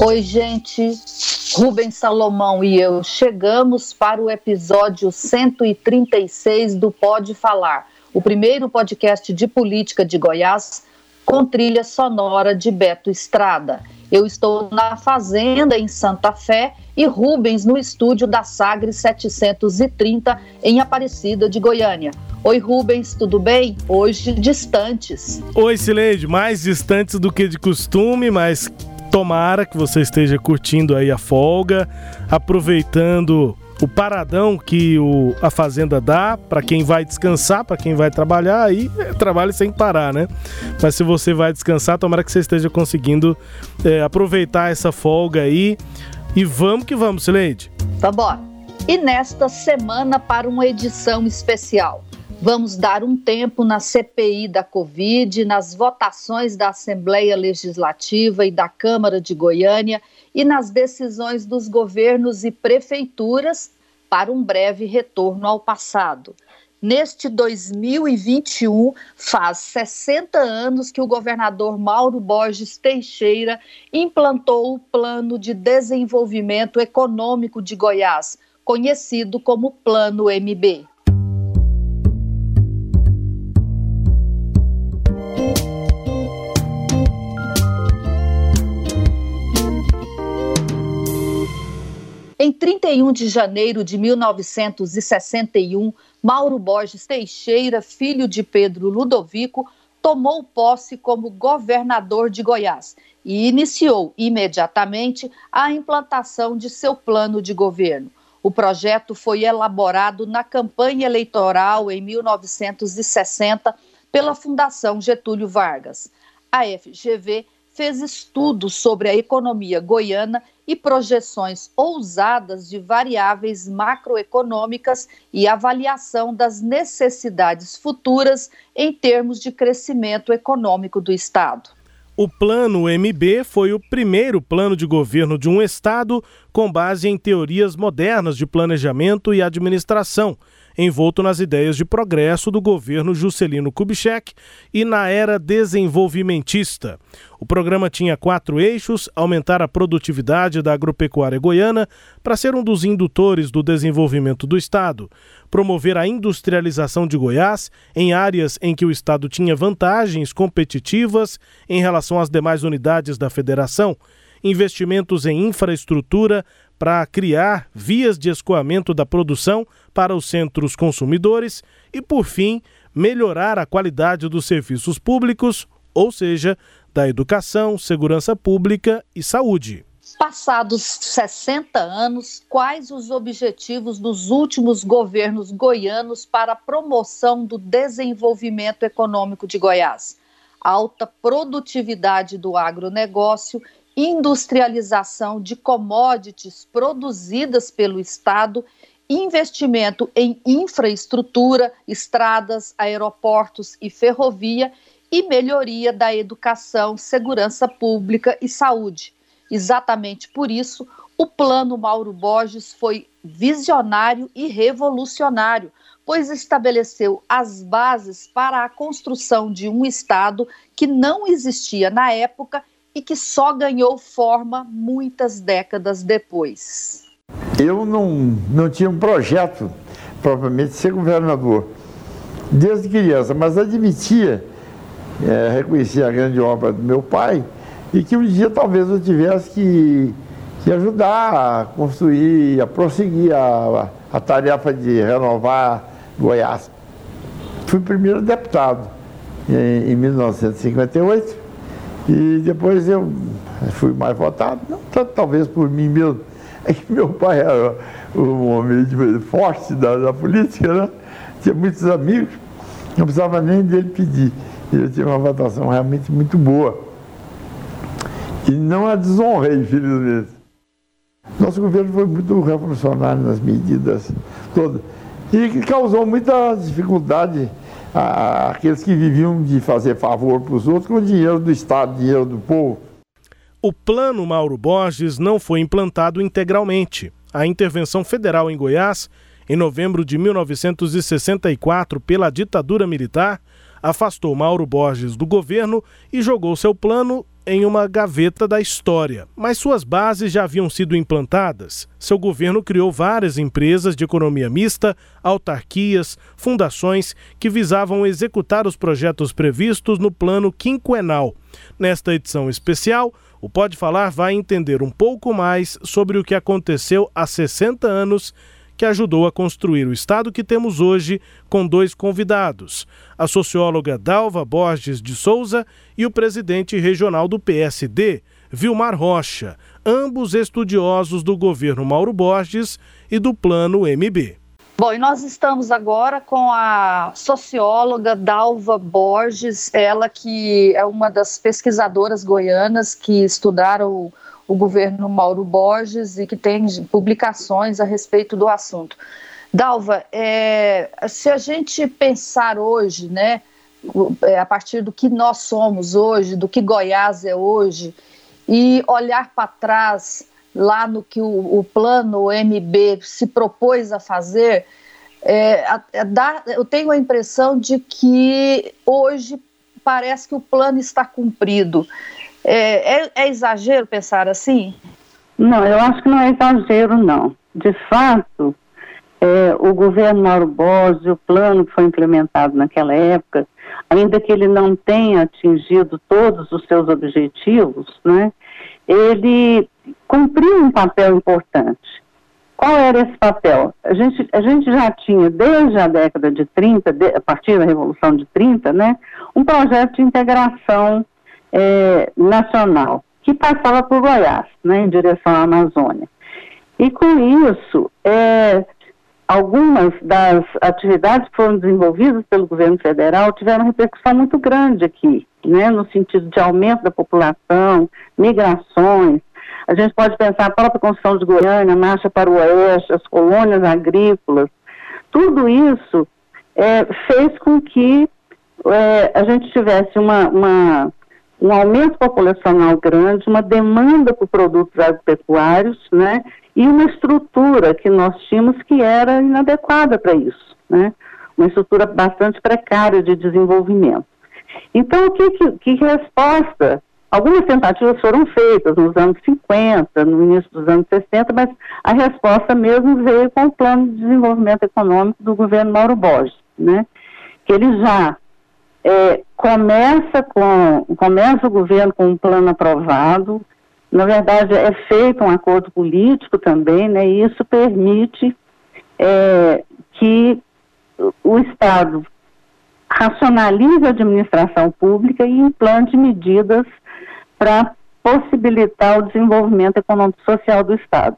Oi, gente. Rubens Salomão e eu chegamos para o episódio 136 do Pode Falar, o primeiro podcast de política de Goiás com trilha sonora de Beto Estrada. Eu estou na Fazenda, em Santa Fé, e Rubens no estúdio da Sagre 730, em Aparecida de Goiânia. Oi, Rubens, tudo bem? Hoje distantes. Oi, Sileide, mais distantes do que de costume, mas tomara que você esteja curtindo aí a folga, aproveitando o paradão que o, a fazenda dá para quem vai descansar, para quem vai trabalhar, aí é trabalho sem parar, né? Mas se você vai descansar, tomara que você esteja conseguindo é, aproveitar essa folga aí. E vamos que vamos, Sileide. Tá bom. E nesta semana, para uma edição especial, vamos dar um tempo na CPI da Covid, nas votações da Assembleia Legislativa e da Câmara de Goiânia e nas decisões dos governos e prefeituras para um breve retorno ao passado. Neste 2021, faz 60 anos que o governador Mauro Borges Teixeira implantou o Plano de Desenvolvimento Econômico de Goiás, conhecido como Plano MB. Em 31 de janeiro de 1961, Mauro Borges Teixeira, filho de Pedro Ludovico, tomou posse como governador de Goiás e iniciou imediatamente a implantação de seu plano de governo. O projeto foi elaborado na campanha eleitoral em 1960 pela Fundação Getúlio Vargas. A FGV fez estudos sobre a economia goiana e projeções ousadas de variáveis macroeconômicas e avaliação das necessidades futuras em termos de crescimento econômico do Estado. O Plano MB foi o primeiro plano de governo de um Estado com base em teorias modernas de planejamento e administração envolto nas ideias de progresso do governo Juscelino Kubitschek e na era desenvolvimentista. O programa tinha quatro eixos: aumentar a produtividade da agropecuária goiana para ser um dos indutores do desenvolvimento do Estado, promover a industrialização de Goiás em áreas em que o Estado tinha vantagens competitivas em relação às demais unidades da federação, investimentos em infraestrutura para criar vias de escoamento da produção para os centros consumidores e, por fim, melhorar a qualidade dos serviços públicos, ou seja, da educação, segurança pública e saúde. Passados 60 anos, quais os objetivos dos últimos governos goianos para a promoção do desenvolvimento econômico de Goiás? Alta produtividade do agronegócio industrialização de commodities produzidas pelo Estado, investimento em infraestrutura, estradas, aeroportos e ferrovia e melhoria da educação, segurança pública e saúde. Exatamente por isso, o Plano Mauro Borges foi visionário e revolucionário, pois estabeleceu as bases para a construção de um Estado que não existia na época e que só ganhou forma muitas décadas depois. Eu não, não tinha um projeto propriamente de ser governador desde criança, mas admitia, é, reconhecia a grande obra do meu pai e que um dia talvez eu tivesse que, que ajudar a construir, a prosseguir a, a tarefa de renovar Goiás. Fui primeiro deputado em, em 1958 e depois eu fui mais votado, não tanto talvez por mim mesmo, é que meu pai era um homem forte da, da política, né? tinha muitos amigos, não precisava nem dele pedir. Ele tinha uma votação realmente muito boa. E não a desonrei, infelizmente. nosso governo foi muito revolucionário nas medidas todas e causou muita dificuldade àqueles que viviam de fazer favor para os outros com o dinheiro do Estado, dinheiro do povo. O plano Mauro Borges não foi implantado integralmente. A intervenção federal em Goiás, em novembro de 1964, pela ditadura militar, afastou Mauro Borges do governo e jogou seu plano em uma gaveta da história. Mas suas bases já haviam sido implantadas. Seu governo criou várias empresas de economia mista, autarquias, fundações que visavam executar os projetos previstos no plano quinquenal. Nesta edição especial, o Pode Falar vai entender um pouco mais sobre o que aconteceu há 60 anos que ajudou a construir o estado que temos hoje, com dois convidados: a socióloga Dalva Borges de Souza e o presidente regional do PSD, Vilmar Rocha, ambos estudiosos do governo Mauro Borges e do Plano MB. Bom, e nós estamos agora com a socióloga Dalva Borges, ela que é uma das pesquisadoras goianas que estudaram o governo Mauro Borges e que tem publicações a respeito do assunto. Dalva, é, se a gente pensar hoje, né, é, a partir do que nós somos hoje, do que Goiás é hoje, e olhar para trás lá no que o, o plano MB se propôs a fazer, é, dá, eu tenho a impressão de que hoje parece que o plano está cumprido. É, é, é, exagero pensar assim? Não, eu acho que não é exagero, não. De fato, é, o governo Mauro Borges, o plano que foi implementado naquela época, ainda que ele não tenha atingido todos os seus objetivos, né, ele cumpriu um papel importante. Qual era esse papel? A gente, a gente já tinha, desde a década de 30, de, a partir da Revolução de 30, né, um projeto de integração é, nacional, que passava por Goiás, né, em direção à Amazônia. E com isso, é, algumas das atividades que foram desenvolvidas pelo governo federal tiveram repercussão muito grande aqui, né, no sentido de aumento da população, migrações. A gente pode pensar a própria construção de Goiânia, marcha para o oeste, as colônias agrícolas. Tudo isso é, fez com que é, a gente tivesse uma, uma um aumento populacional grande, uma demanda por produtos agropecuários, né, e uma estrutura que nós tínhamos que era inadequada para isso, né, uma estrutura bastante precária de desenvolvimento. Então, que, que, que resposta? Algumas tentativas foram feitas nos anos 50, no início dos anos 60, mas a resposta mesmo veio com o plano de desenvolvimento econômico do governo Mauro Borges, né, que ele já é, começa com começa o governo com um plano aprovado. Na verdade, é feito um acordo político também, né? E isso permite é, que o Estado racionalize a administração pública e implante medidas para possibilitar o desenvolvimento econômico e social do Estado.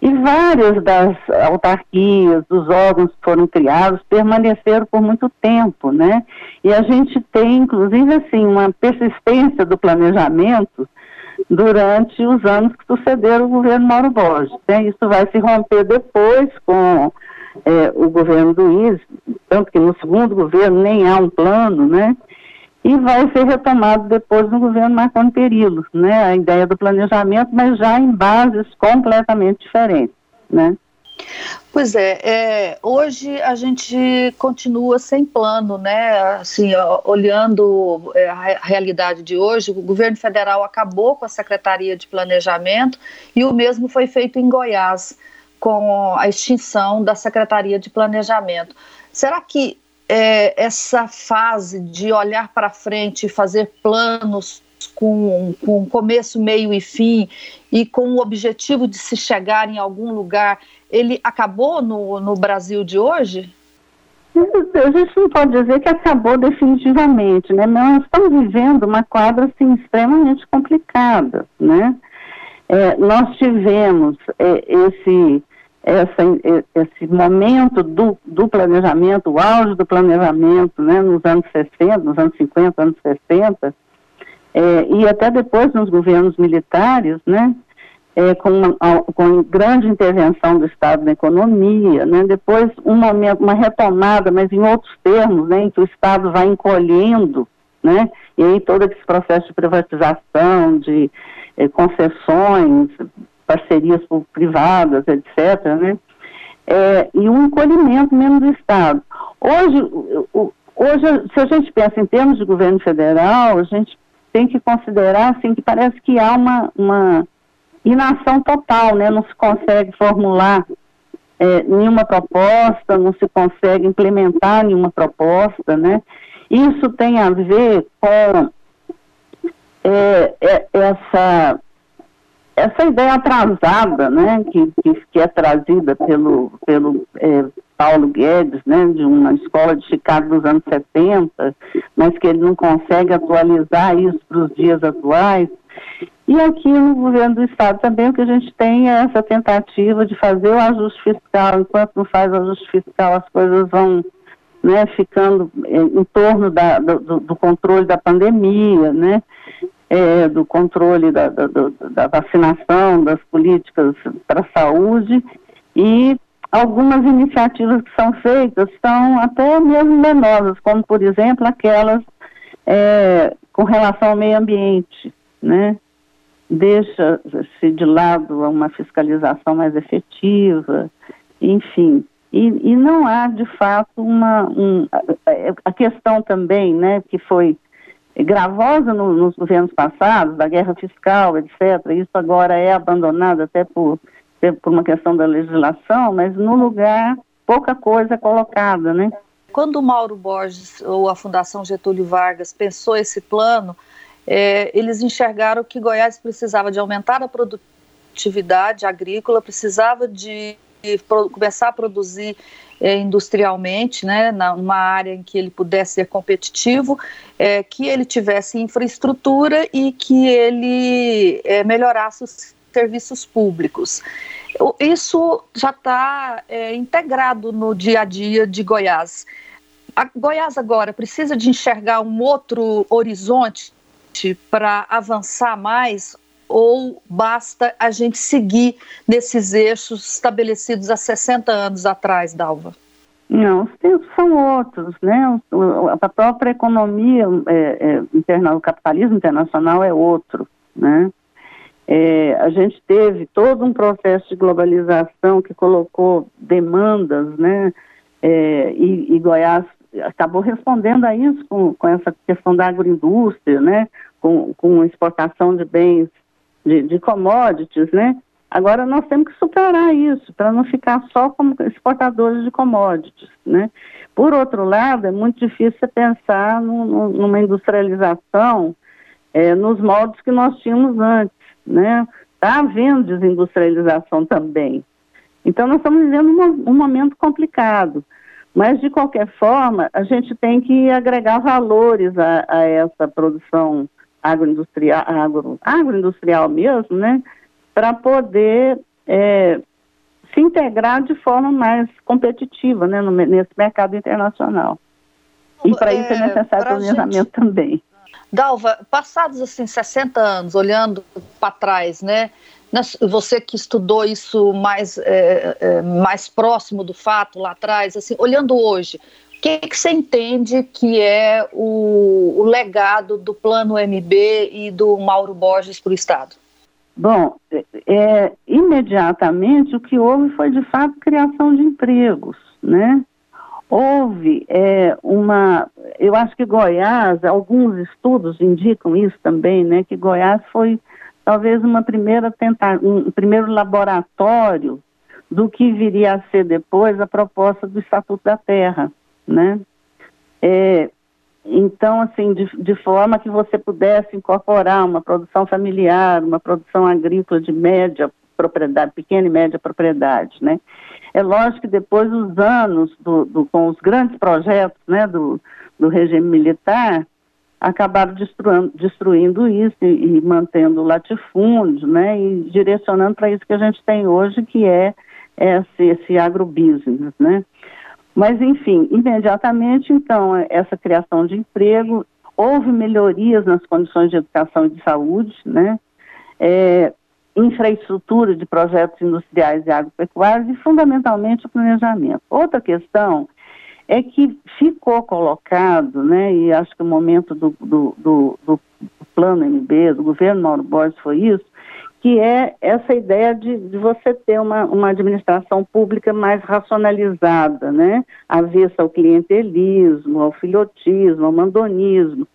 E várias das autarquias, dos órgãos que foram criados, permaneceram por muito tempo, né? E a gente tem, inclusive, assim, uma persistência do planejamento durante os anos que sucederam o governo Mauro Borges. Né? Isso vai se romper depois com é, o governo do tanto que no segundo governo nem há um plano, né? E vai ser retomado depois no governo Marconi Perillo, né, a ideia do planejamento, mas já em bases completamente diferentes, né. Pois é, é, hoje a gente continua sem plano, né? Assim, olhando é, a realidade de hoje, o governo federal acabou com a Secretaria de Planejamento e o mesmo foi feito em Goiás, com a extinção da Secretaria de Planejamento. Será que é, essa fase de olhar para frente e fazer planos com, com começo, meio e fim e com o objetivo de se chegar em algum lugar, ele acabou no, no Brasil de hoje? A gente não pode dizer que acabou definitivamente, né? Nós estamos vivendo uma quadra assim, extremamente complicada, né? É, nós tivemos é, esse essa, esse momento do, do planejamento, o auge do planejamento, né, nos anos 60, nos anos 50, anos 60, é, e até depois nos governos militares, né, é, com, com grande intervenção do Estado na economia, né? depois um momento, uma retomada, mas em outros termos, né, em que o Estado vai encolhendo, né? e aí todo esse processo de privatização, de eh, concessões, parcerias privadas, etc., né? É, e um encolhimento mesmo do Estado. Hoje, hoje, se a gente pensa em termos de governo federal, a gente tem que considerar assim, que parece que há uma, uma inação total, né? Não se consegue formular é, nenhuma proposta, não se consegue implementar nenhuma proposta, né? Isso tem a ver com é, é, essa essa ideia atrasada, né, que, que, que é trazida pelo, pelo é, Paulo Guedes, né, de uma escola de Chicago dos anos 70, mas que ele não consegue atualizar isso para os dias atuais, e aqui no governo do Estado também o que a gente tem é essa tentativa de fazer o ajuste fiscal. Enquanto não faz o ajuste fiscal, as coisas vão né, ficando em torno da, do, do, controle da pandemia, né, é, do controle da, da, da vacinação, das políticas para a saúde e algumas iniciativas que são feitas são até mesmo menosas, como por exemplo aquelas é, com relação ao meio ambiente, né? deixa-se de lado uma fiscalização mais efetiva, enfim. E, e não há, de fato, uma. Um, a, questão também, né, que foi gravosa no, nos governos passados, da guerra fiscal, etc., isso agora é abandonado até por, por uma questão da legislação, mas no lugar pouca coisa é colocada, né? Quando o Mauro Borges ou a Fundação Getúlio Vargas pensou esse plano, é, eles enxergaram que Goiás precisava de aumentar a produtividade agrícola, precisava de, começar a produzir é, industrialmente, né, numa área em que ele pudesse ser competitivo, é, que ele tivesse infraestrutura e que ele é, melhorasse os serviços públicos. Isso já está integrado no dia a dia de Goiás. A Goiás agora precisa de enxergar um outro horizonte para avançar mais ou basta a gente seguir nesses eixos estabelecidos há 60 anos atrás, Dalva? Não, os tempos são outros, né? A própria economia é, é, o capitalismo internacional é outro, né? É, a gente teve todo um processo de globalização que colocou demandas, né? É, e, e Goiás acabou respondendo a isso com, com essa questão da agroindústria, né? com, com exportação de bens, de, de commodities, né? Agora nós temos que superar isso para não ficar só como exportadores de commodities, né? Por outro lado, é muito difícil pensar numa industrialização é, nos moldes que nós tínhamos antes, né? Está havendo desindustrialização também. Então nós estamos vivendo um, um momento complicado. Mas, de qualquer forma, a gente tem que agregar valores a, a essa produção agroindustrial, agro, agroindustrial mesmo, né, para poder é, se integrar de forma mais competitiva, né, no, nesse mercado internacional. E para isso é, é necessário planejamento gente... também. Dalva, passados assim 60 anos, olhando para trás, né? Você que estudou isso mais, é, é, mais próximo do fato lá atrás, assim, olhando hoje, o que, que você entende que é o, o legado do Plano MB e do Mauro Borges para o Estado? Bom, é, imediatamente o que houve foi de fato criação de empregos, né? Houve é, uma, eu acho que Goiás, alguns estudos indicam isso também, né? Que Goiás foi talvez uma primeira tentar, um primeiro laboratório do que viria a ser depois a proposta do Estatuto da Terra, né? É, então, assim, de, de, forma que você pudesse incorporar uma produção familiar, uma produção agrícola de média propriedade, pequena e média propriedade, né? É lógico que depois dos anos do, do, com os grandes projetos, né, do, do regime militar, acabaram destruindo, destruindo isso e, e mantendo o latifúndio, né, e direcionando para isso que a gente tem hoje, que é esse, esse agrobusiness, né? Mas, enfim, imediatamente, então, essa criação de emprego, houve melhorias nas condições de educação e de saúde, né? É, infraestrutura de projetos industriais e agropecuários e, fundamentalmente, o planejamento. Outra questão é que ficou colocado, né, e acho que o momento do, do, do, do plano MB, do governo Mauro Borges foi isso, que é essa ideia de, de, você ter uma, uma administração pública mais racionalizada, né, avessa ao clientelismo, ao filhotismo, ao mandonismo.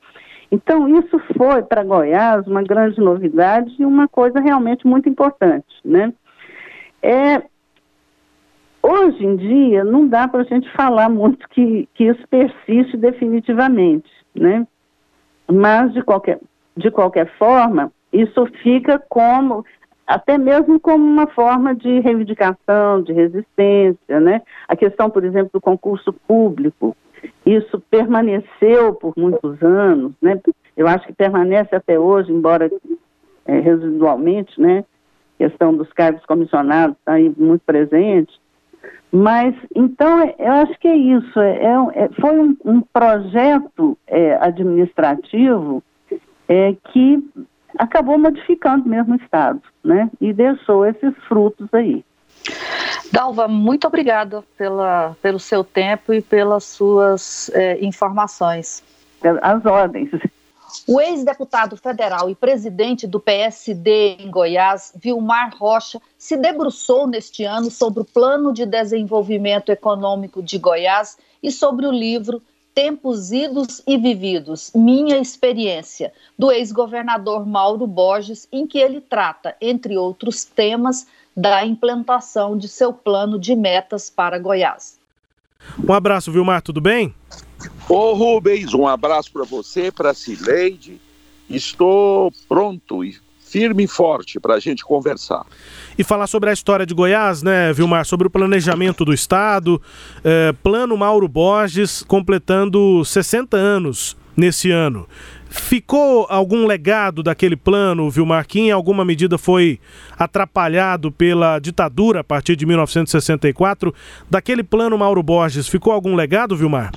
Então, isso foi para Goiás uma grande novidade e uma coisa realmente muito importante, né. É, Hoje em dia, não dá para a gente falar muito que, que isso persiste definitivamente, né? Mas, de qualquer, de qualquer forma, isso fica como, até mesmo como uma forma de reivindicação, de resistência, né? A questão, por exemplo, do concurso público, isso permaneceu por muitos anos, né? Eu acho que permanece até hoje, embora é, residualmente, né? A questão dos cargos comissionados está aí muito presente, mas, então, é, eu acho que é isso. É, é, é foi um, um projeto é, administrativo é, que acabou modificando mesmo o Estado, né? E deixou esses frutos aí. Dalva, muito obrigada pela, pelo seu tempo e pelas suas informações. As ordens. O ex-deputado federal e presidente do PSD em Goiás, Vilmar Rocha, se debruçou neste ano sobre o Plano de Desenvolvimento Econômico de Goiás e sobre o livro Tempos Idos e Vividos Minha Experiência, do ex-governador Mauro Borges, em que ele trata, entre outros temas, da implantação de seu plano de metas para Goiás. Um abraço, Vilmar, tudo bem? Ô Rubens, um abraço para você, para a Cileide. Estou pronto e firme e forte para a gente conversar. E falar sobre a história de Goiás, né, Vilmar? Sobre o planejamento do Estado. Eh, plano Mauro Borges completando 60 anos nesse ano. Ficou algum legado daquele plano, Vilmar, que em alguma medida foi atrapalhado pela ditadura a partir de 1964? Daquele plano Mauro Borges, ficou algum legado, Vilmar?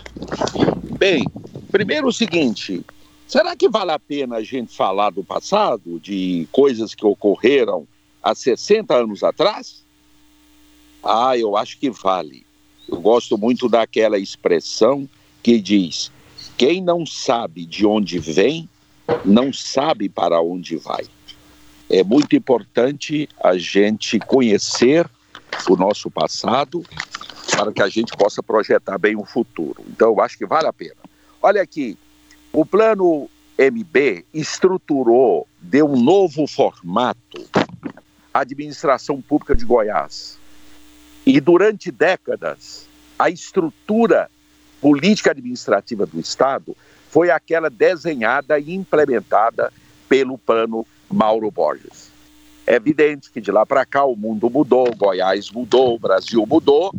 Bem, primeiro o seguinte: será que vale a pena a gente falar do passado, de coisas que ocorreram há 60 anos atrás? Ah, eu acho que vale. Eu gosto muito daquela expressão que diz: quem não sabe de onde vem, não sabe para onde vai. É muito importante a gente conhecer o nosso passado para que a gente possa projetar bem o futuro. Então, eu acho que vale a pena. Olha aqui, o plano MB estruturou, deu um novo formato à administração pública de Goiás. E durante décadas, a estrutura política administrativa do Estado foi aquela desenhada e implementada pelo plano Mauro Borges. É evidente que de lá para cá o mundo mudou, Goiás mudou, o Brasil mudou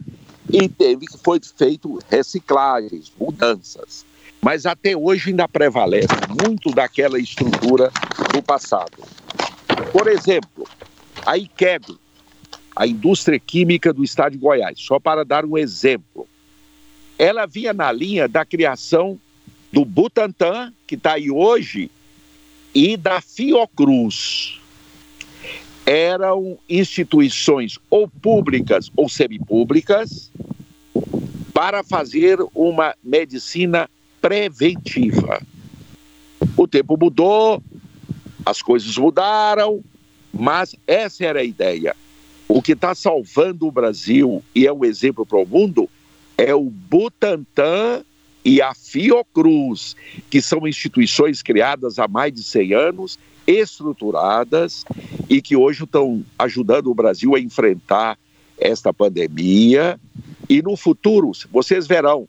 e teve que foi feito reciclagens, mudanças. Mas até hoje ainda prevalece muito daquela estrutura do passado. Por exemplo, a IQEB, a indústria química do estado de Goiás, só para dar um exemplo, ela vinha na linha da criação do Butantan, que está aí hoje, e da Fiocruz. Eram instituições ou públicas ou semipúblicas para fazer uma medicina preventiva. O tempo mudou, as coisas mudaram, mas essa era a ideia. O que está salvando o Brasil e é um exemplo para o mundo é o Butantan e a Fiocruz, que são instituições criadas há mais de 100 anos, estruturadas e que hoje estão ajudando o Brasil a enfrentar esta pandemia. E no futuro, vocês verão,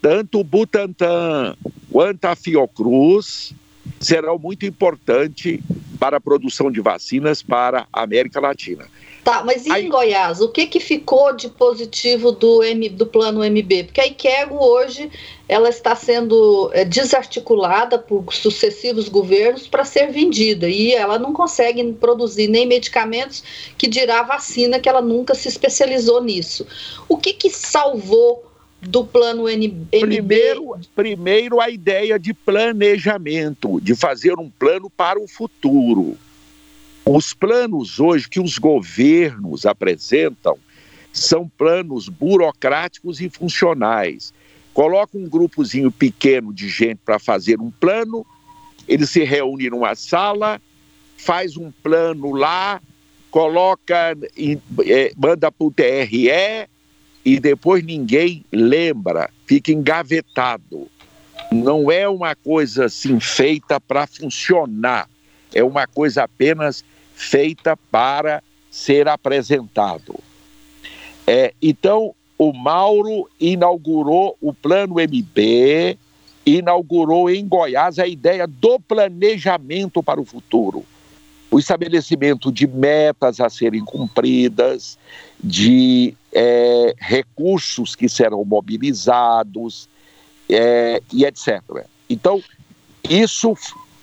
tanto o Butantan quanto a Fiocruz serão muito importantes para a produção de vacinas para a América Latina. Tá, mas e Aí... em Goiás, o que que ficou de positivo do, M, do plano MB? Porque a Iquego hoje ela está sendo é, desarticulada por sucessivos governos para ser vendida e ela não consegue produzir nem medicamentos que dirá vacina que ela nunca se especializou nisso. O que que salvou do plano MB? Primeiro, primeiro a ideia de planejamento, de fazer um plano para o futuro Os planos hoje que os governos apresentam são planos burocráticos e funcionais. Coloca um grupozinho pequeno de gente para fazer um plano, eles se reúnem numa sala, faz um plano lá, coloca, é, manda para o TRE e depois ninguém lembra, fica engavetado. Não é uma coisa assim feita para funcionar, é uma coisa apenas feita para ser apresentado. É, então, o Mauro inaugurou o Plano MB, inaugurou em Goiás a ideia do planejamento para o futuro. O estabelecimento de metas a serem cumpridas, de é, recursos que serão mobilizados é, e etc. Então, isso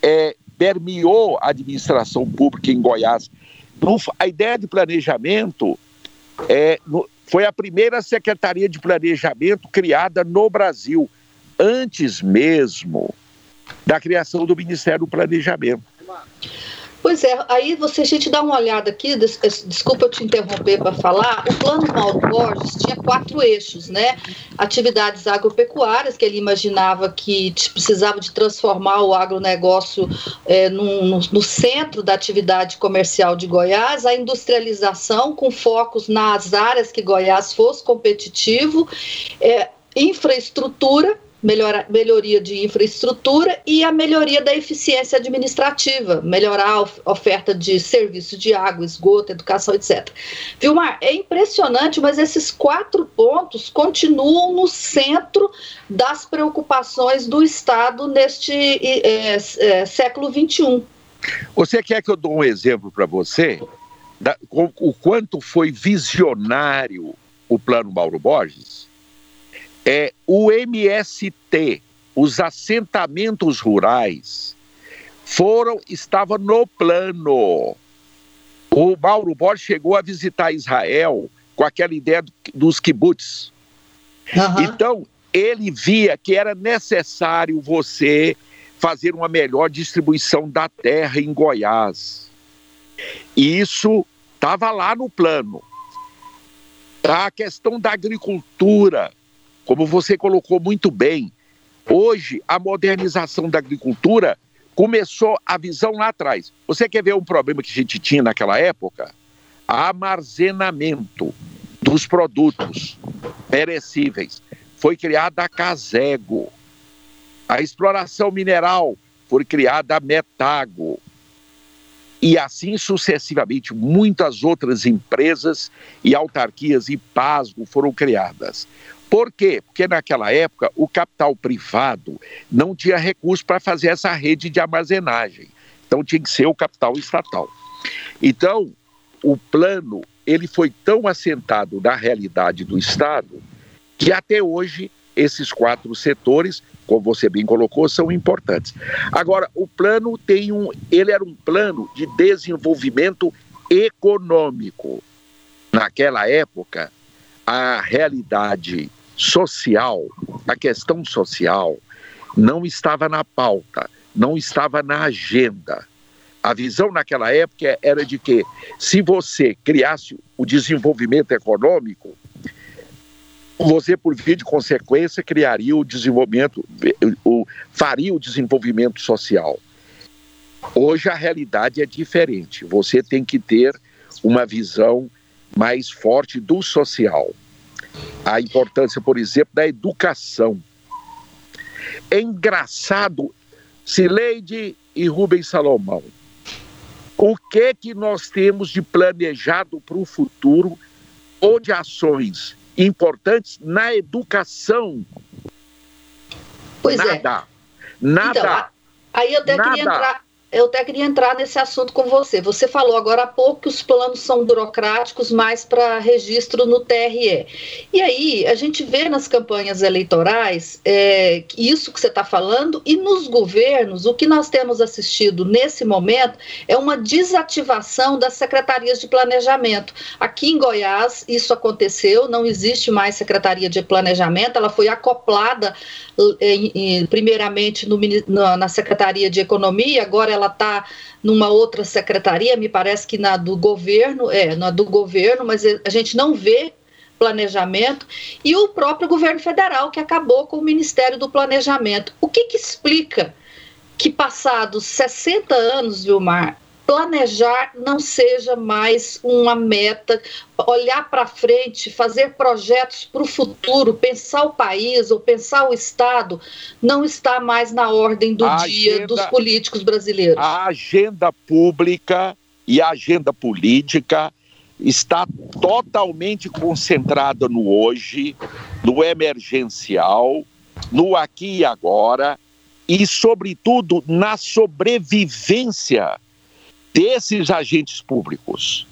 é, permeou a administração pública em Goiás. A ideia de planejamento é, foi a primeira secretaria de planejamento criada no Brasil, antes mesmo da criação do Ministério do Planejamento. Pois é, aí você, a gente dá uma olhada aqui, des, desculpa eu te interromper para falar, o plano Mauro Borges tinha quatro eixos, né? Atividades agropecuárias, que ele imaginava que precisava de transformar o agronegócio é, no, no, no centro da atividade comercial de Goiás, a industrialização com focos nas áreas que Goiás fosse competitivo, é, infraestrutura, melhora, melhoria de infraestrutura e a melhoria da eficiência administrativa, melhorar a oferta de serviços de água, esgoto, educação, etc. Vilmar, é impressionante, mas esses quatro pontos continuam no centro das preocupações do Estado neste é, é, século XXI. Você quer que eu dou um exemplo para você? Da, o, o quanto foi visionário o plano Mauro Borges? É, o MST, os assentamentos rurais, foram, estava no plano. O Mauro Borges chegou a visitar Israel com aquela ideia dos kibbutz. Uhum. Então, ele via que era necessário você fazer uma melhor distribuição da terra em Goiás. E isso estava lá no plano. A questão da agricultura, como você colocou muito bem, hoje a modernização da agricultura começou a visão lá atrás. Você quer ver um problema que a gente tinha naquela época? Armazenamento dos produtos perecíveis. Foi criada a Casego. A exploração mineral foi criada a Metago. E assim sucessivamente, muitas outras empresas e autarquias e pasgo foram criadas. Por quê? Porque naquela época o capital privado não tinha recurso para fazer essa rede de armazenagem. Então tinha que ser o capital estatal. Então, o plano, ele foi tão assentado na realidade do Estado que até hoje esses quatro setores, como você bem colocou, são importantes. Agora, o plano tem um, ele era um plano de desenvolvimento econômico. Naquela época, a realidade social, a questão social, não estava na pauta, não estava na agenda. A visão naquela época era de que se você criasse o desenvolvimento econômico, você, por via de consequência, criaria o desenvolvimento, o, faria o desenvolvimento social. Hoje a realidade é diferente. Você tem que ter uma visão mais forte do social a importância, por exemplo, da educação. É engraçado, Sileide e Rubens Salomão, o que que nós temos de planejado para o futuro ou de ações importantes na educação? Pois nada, é. Nada. Nada. Então, aí eu até nada. queria entrar eu até queria entrar nesse assunto com você. Você falou agora há pouco que os planos são burocráticos, mais para registro no TRE. E aí, a gente vê nas campanhas eleitorais é, isso que você está falando, e nos governos, o que nós temos assistido nesse momento é uma desativação das secretarias de planejamento. Aqui em Goiás, isso aconteceu, não existe mais secretaria de planejamento, ela foi acoplada, é, primeiramente, no, na Secretaria de Economia, agora ela ela está numa outra secretaria, me parece que na do governo, é, na do governo, mas a gente não vê planejamento, e o próprio governo federal, que acabou com o Ministério do Planejamento. O que, que explica que, passados 60 anos, Vilmar, planejar não seja mais uma meta, olhar para frente, fazer projetos para o futuro, pensar o país ou pensar o Estado, não está mais na ordem do a dia agenda, dos políticos brasileiros. A agenda pública e a agenda política está totalmente concentrada no hoje, no emergencial, no aqui e agora e, sobretudo, na sobrevivência desses agentes públicos.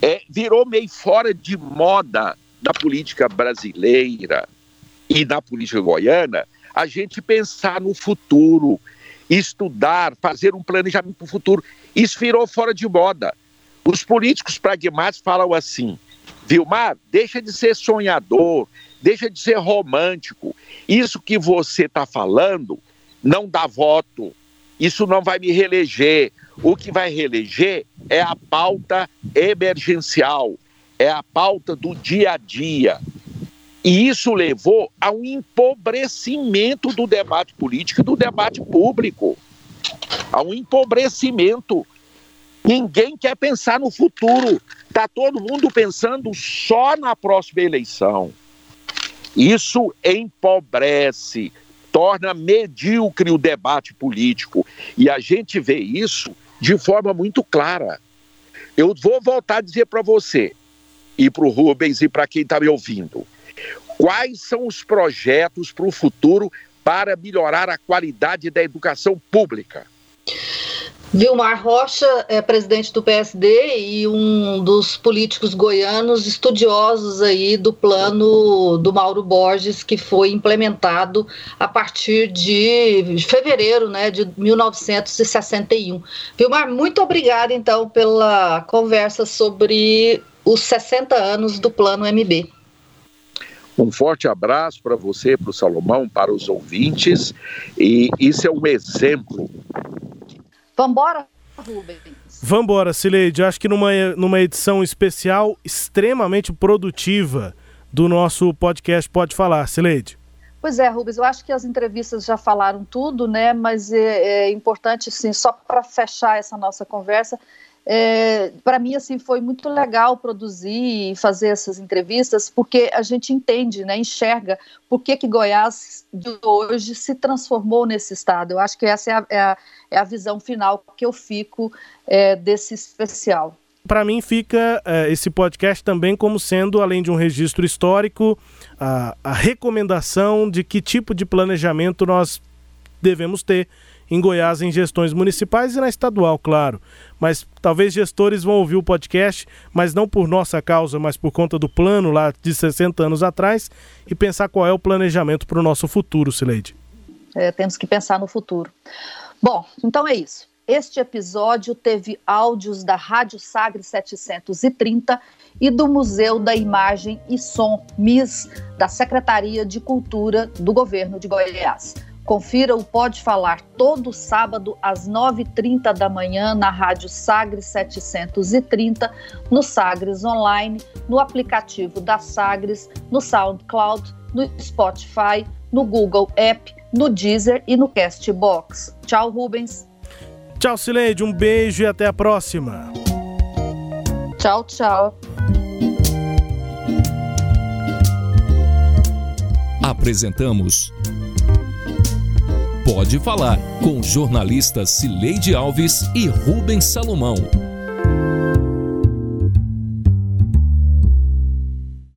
É, virou meio fora de moda na política brasileira e na política goiana a gente pensar no futuro, estudar, fazer um planejamento para o futuro. Isso virou fora de moda. Os políticos pragmáticos falam assim: Vilmar, deixa de ser sonhador, deixa de ser romântico. Isso que você está falando não dá voto. Isso não vai me reeleger. O que vai reeleger é a pauta emergencial, é a pauta do dia a dia. E isso levou a um empobrecimento do debate político e do debate público. A um empobrecimento. Ninguém quer pensar no futuro. Está todo mundo pensando só na próxima eleição. Isso empobrece, torna medíocre o debate político. E a gente vê isso de forma muito clara. Eu vou voltar a dizer para você, e para o Rubens e para quem está me ouvindo, quais são os projetos para o futuro para melhorar a qualidade da educação pública? Vilmar Rocha é presidente do PSD e um dos políticos goianos estudiosos aí do plano do Mauro Borges que foi implementado a partir de fevereiro, né, de 1961. Vilmar, muito obrigada então pela conversa sobre os 60 anos do plano MB. Um forte abraço para você, para o Salomão, para os ouvintes. E isso é um exemplo Vambora, Rubens. Vambora, Cileide. Acho que numa, numa edição especial extremamente produtiva do nosso podcast Pode Falar, Cileide. Pois é, Rubens, eu acho que as entrevistas já falaram tudo, né? Mas é, é importante, sim, só para fechar essa nossa conversa, é, para mim assim foi muito legal produzir e fazer essas entrevistas porque a gente entende, né, enxerga por que, que Goiás de hoje se transformou nesse estado. Eu acho que essa é a, é a, é a visão final que eu fico é, desse especial. Para mim fica é, esse podcast também como sendo, além de um registro histórico, a, a recomendação de que tipo de planejamento nós devemos ter em Goiás em gestões municipais e na estadual, claro. Mas talvez gestores vão ouvir o podcast, mas não por nossa causa, mas por conta do plano lá de 60 anos atrás e pensar qual é o planejamento para o nosso futuro, Sileide. É, temos que pensar no futuro. Bom, então é isso. Este episódio teve áudios da Rádio Sagre 730 e do Museu da Imagem e Som, MIS, da Secretaria de Cultura do Governo de Goiás. Confira o Pode Falar todo sábado às 9h30 da manhã na Rádio Sagres 730, no Sagres Online, no aplicativo da Sagres, no SoundCloud, no Spotify, no Google App, no Deezer e no Castbox. Tchau, Rubens. Tchau, Sileide. Um beijo e até a próxima. Tchau, tchau. Apresentamos Pode Falar, com jornalistas Cileide Alves e Rubens Salomão.